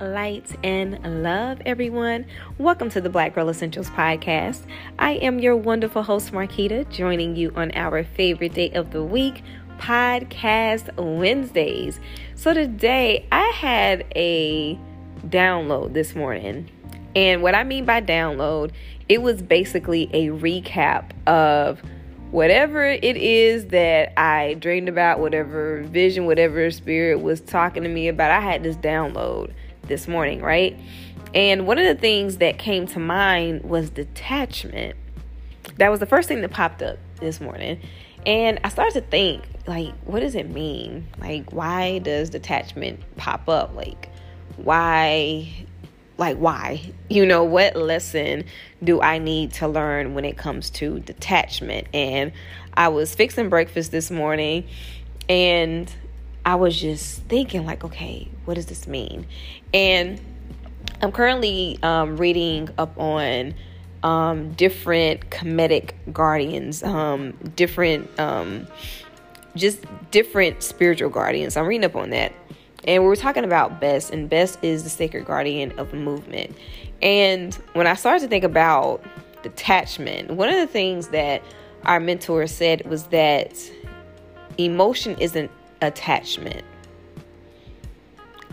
light, and love, everyone. Welcome to the Black Girl Essentials podcast. I am your wonderful host, Marquita, joining you on our favorite day of the week, Podcast Wednesdays. So, today I had a download this morning. And what I mean by download, it was basically a recap of whatever it is that I dreamed about, whatever vision, whatever spirit was talking to me about, I had this download this morning, right? And one of the things that came to mind was detachment. That was the first thing that popped up this morning. And I started to think, like, what does it mean? Like, why does detachment pop up? Like, why like why you know what lesson do i need to learn when it comes to detachment and i was fixing breakfast this morning and i was just thinking like okay what does this mean? And i'm currently um, reading up on um, different Kemetic guardians um, different um, just different spiritual guardians. I'm reading up on that. And we were talking about Bes, and Bes is the sacred guardian of movement. And when I started to think about detachment, one of the things that our mentor said was that emotion isn't attachment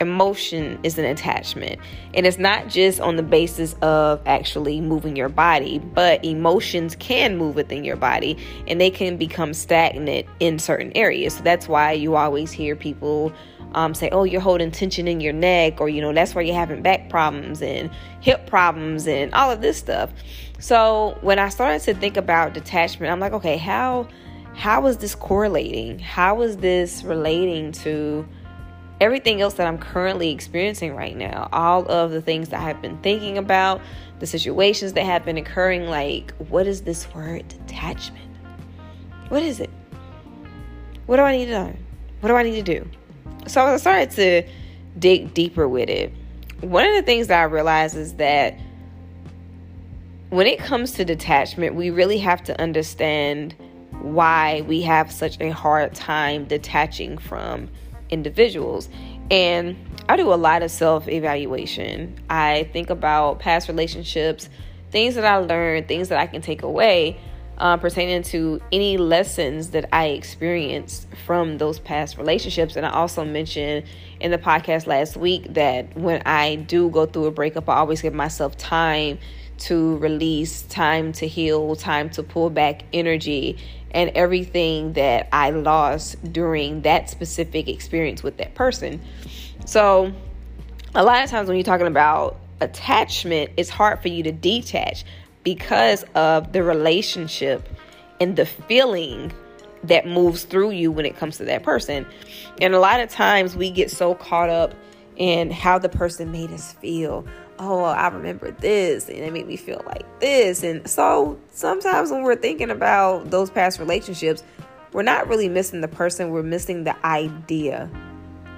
emotion is an attachment. And it's not just on the basis of actually moving your body, but emotions can move within your body and they can become stagnant in certain areas. So that's why you always hear people um, say, oh, you're holding tension in your neck, or, you know, that's why you're having back problems and hip problems and all of this stuff. So when I started to think about detachment, I'm like, okay, how how is this correlating? How is this relating to everything else that I'm currently experiencing right now, all of the things that I've been thinking about, the situations that have been occurring, like, what is this word detachment? What is it? What do I need to know? What do I need to do? So I started to dig deeper with it. One of the things that I realized is that when it comes to detachment, we really have to understand why we have such a hard time detaching from individuals. And I do a lot of self evaluation. I think about past relationships, things that I learned, things that I can take away uh, pertaining to any lessons that I experienced from those past relationships. And I also mentioned in the podcast last week that when I do go through a breakup, I always give myself time to release, time to heal, time to pull back energy and everything that I lost during that specific experience with that person. So, a lot of times when you're talking about attachment, it's hard for you to detach because of the relationship and the feeling that moves through you when it comes to that person. And a lot of times we get so caught up in how the person made us feel oh, I remember this and it made me feel like this. And so sometimes when we're thinking about those past relationships, we're not really missing the person, we're missing the idea.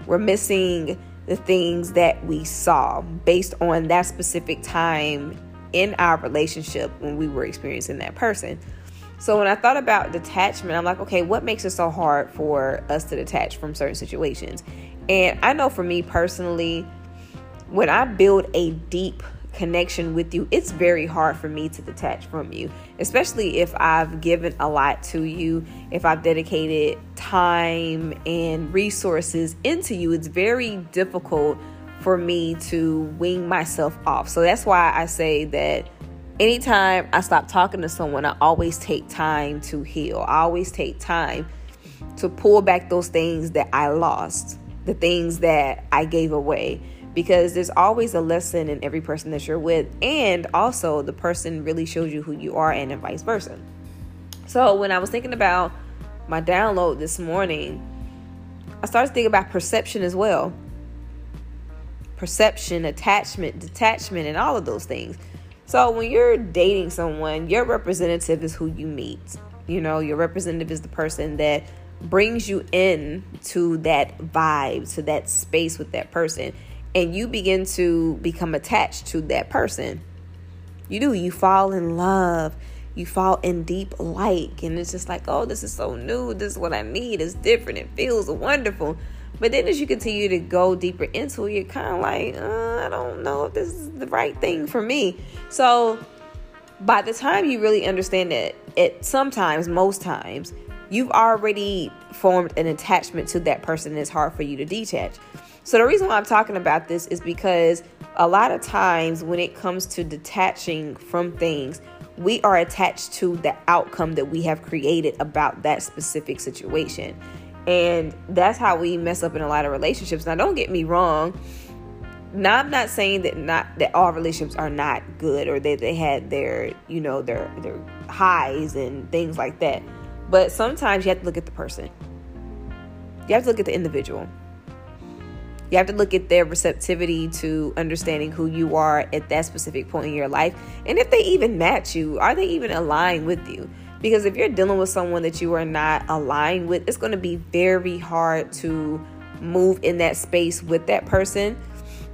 We're missing the things that we saw based on that specific time in our relationship when we were experiencing that person. So when I thought about detachment, I'm like, okay, what makes it so hard for us to detach from certain situations? And I know for me personally, when I build a deep connection with you, it's very hard for me to detach from you, especially if I've given a lot to you, if I've dedicated time and resources into you. It's very difficult for me to wing myself off. So that's why I say that anytime I stop talking to someone, I always take time to heal. I always take time to pull back those things that I lost, the things that I gave away because there's always a lesson in every person that you're with and also the person really shows you who you are and vice versa. So when i was thinking about my download this morning i started thinking about perception as well. Perception attachment detachment and all of those things. So when you're dating someone your representative is who you meet. You know your representative is the person that brings you in to that vibe to that space with that person and you begin to become attached to that person. You do, you fall in love, you fall in deep like, and it's just like, oh, this is so new, this is what I need, it's different, it feels wonderful. But then as you continue to go deeper into it, you're kind of like, uh, I don't know if this is the right thing for me. So by the time you really understand it, it sometimes, most times, you've already formed an attachment to that person it's hard for you to detach. So the reason why I'm talking about this is because a lot of times when it comes to detaching from things, we are attached to the outcome that we have created about that specific situation. And that's how we mess up in a lot of relationships. Now, don't get me wrong. Now, I'm not saying that not that all relationships are not good or that they had their, you know, their their highs and things like that. But sometimes you have to look at the person. You have to look at the individual. You have to look at their receptivity to understanding who you are at that specific point in your life. And if they even match you, are they even aligned with you? Because if you're dealing with someone that you are not aligned with, it's going to be very hard to move in that space with that person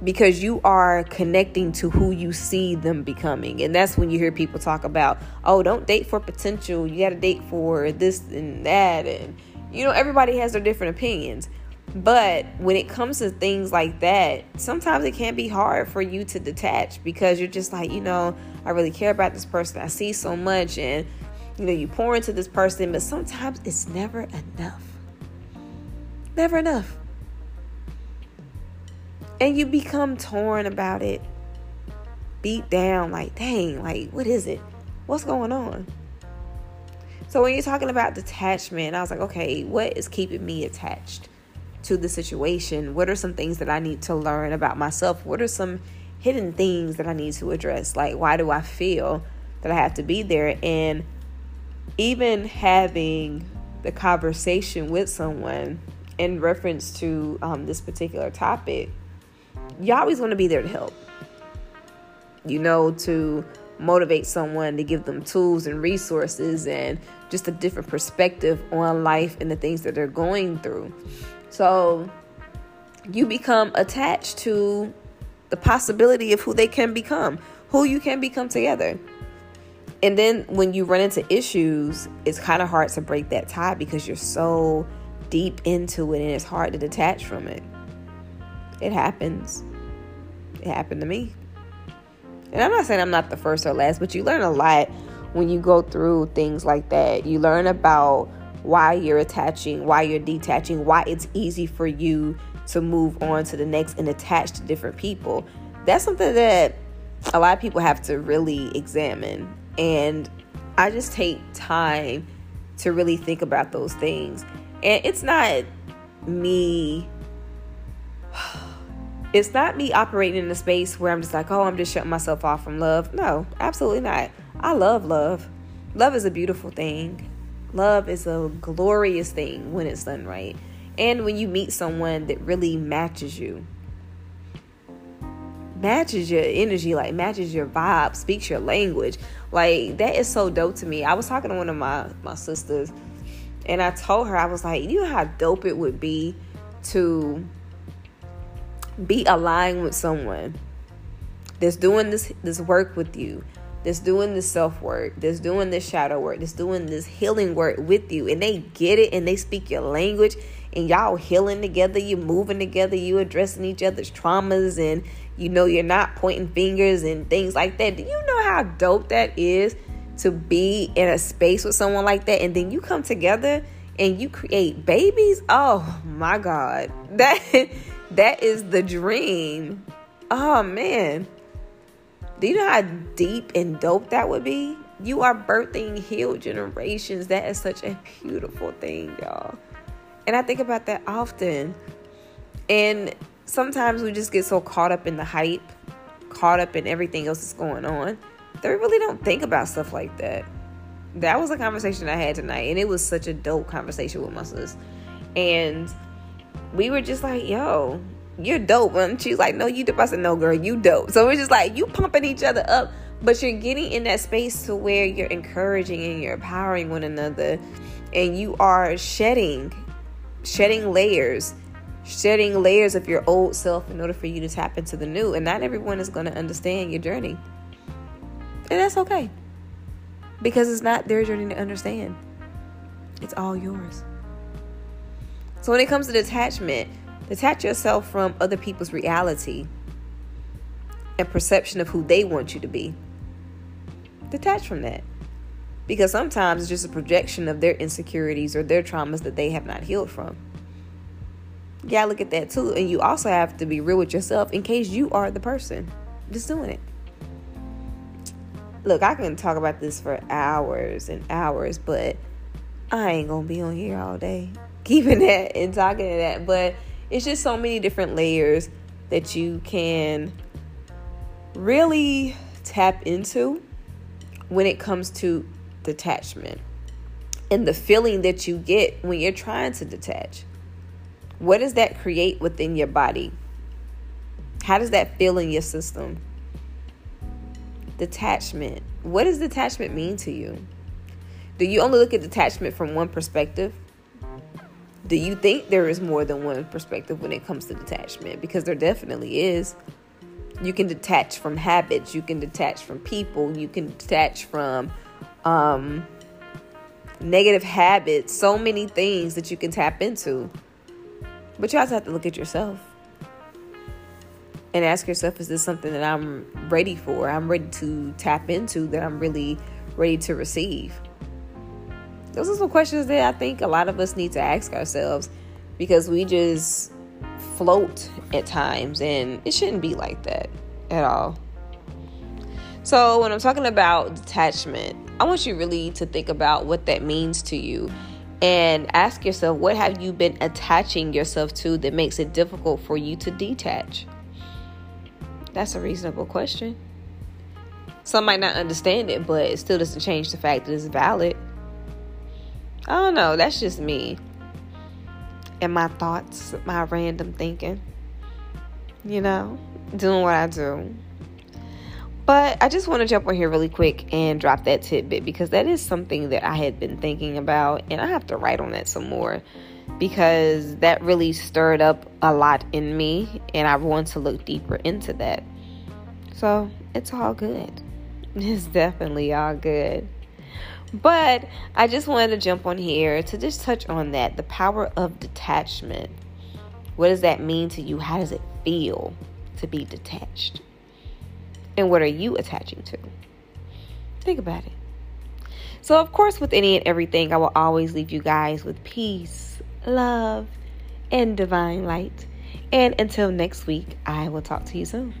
because you are connecting to who you see them becoming. And that's when you hear people talk about, oh, don't date for potential. You got to date for this and that. And, you know, everybody has their different opinions. But when it comes to things like that, sometimes it can be hard for you to detach because you're just like, you know, I really care about this person. I see so much and you know, you pour into this person, but sometimes it's never enough. Never enough. And you become torn about it, beat down, like, dang, like, what is it? What's going on? So when you're talking about detachment, I was like, okay, what is keeping me attached? To the situation? What are some things that I need to learn about myself? What are some hidden things that I need to address? Like, why do I feel that I have to be there? And even having the conversation with someone in reference to um, this particular topic, you always want to be there to help. You know, to motivate someone, to give them tools and resources and just a different perspective on life and the things that they're going through. So you become attached to the possibility of who they can become, who you can become together. And then when you run into issues, it's kind of hard to break that tie because you're so deep into it and it's hard to detach from it. It happens. It happened to me. And I'm not saying I'm not the first or last, but you learn a lot when you go through things like that. You learn about why you're attaching, why you're detaching, why it's easy for you to move on to the next and attach to different people. That's something that a lot of people have to really examine. And I just take time to really think about those things. And it's not me it's not me operating in a space where I'm just like, oh, I'm just shutting myself off from love. No, absolutely not. I love love. Love is a beautiful thing. Love is a glorious thing when it's done right. And when you meet someone that really matches you, matches your energy, like matches your vibe, speaks your language. Like that is so dope to me. I was talking to one of my my sisters and I told her I was like, you know how dope it would be to be aligned with someone that's doing this this work with you that's doing this self work, that's doing this shadow work, that's doing this healing work with you, and they get it and they speak your language, and y'all healing together, you moving together, you addressing each other's traumas, and you know you're not pointing fingers and things like that. Do you know how dope that is to be in a space with someone like that, and then you come together and you create babies? Oh my God, that that is the dream. Oh man. Do you know how deep and dope that would be? You are birthing healed generations. That is such a beautiful thing, y'all. And I think about that often. And sometimes we just get so caught up in the hype, caught up in everything else that's going on, that we really don't think about stuff like that. That was a conversation I had tonight, and it was such a dope conversation with my sis. And we were just like, yo, you're dope. And she's like, no, you dope. I said, no, girl, you dope. So it's just like you pumping each other up, but you're getting in that space to where you're encouraging and you're empowering one another, and you are shedding, shedding layers, shedding layers of your old self in order for you to tap into the new. And not everyone is going to understand your journey, and that's okay, because it's not their journey to understand. It's all yours. So when it comes to detachment, Detach yourself from other people's reality and perception of who they want you to be. Detach from that. Because sometimes it's just a projection of their insecurities or their traumas that they have not healed from. Gotta look at that too. And you also have to be real with yourself in case you are the person just doing it. Look, I can talk about this for hours and hours, but I ain't gonna be on here all day keeping that and talking to that. But it's just so many different layers that you can really tap into when it comes to detachment and the feeling that you get when you're trying to detach. What does that create within your body? How does that feel in your system? Detachment. What does detachment mean to you? Do you only look at detachment from one perspective? Do you think there is more than one perspective when it comes to detachment? Because there definitely is. You can detach from habits, you can detach from people, you can detach from um, negative habits, so many things that you can tap into. But you also have to look at yourself and ask yourself is this something that I'm ready for? I'm ready to tap into, that I'm really ready to receive? Those are some questions that I think a lot of us need to ask ourselves because we just float at times and it shouldn't be like that at all. So, when I'm talking about detachment, I want you really to think about what that means to you and ask yourself what have you been attaching yourself to that makes it difficult for you to detach? That's a reasonable question. Some might not understand it, but it still doesn't change the fact that it's valid. Oh, I don't know. That's just me. And my thoughts, my random thinking. You know, doing what I do. But I just want to jump on here really quick and drop that tidbit because that is something that I had been thinking about, and I have to write on that some more because that really stirred up a lot in me, and I want to look deeper into that. So it's all good. It's definitely all good. But I just wanted to jump on here to just touch on that the power of detachment. What does that mean to you? How does it feel to be detached? And what are you attaching to? Think about it. So, of course, with any and everything, I will always leave you guys with peace, love, and divine light. And until next week, I will talk to you soon.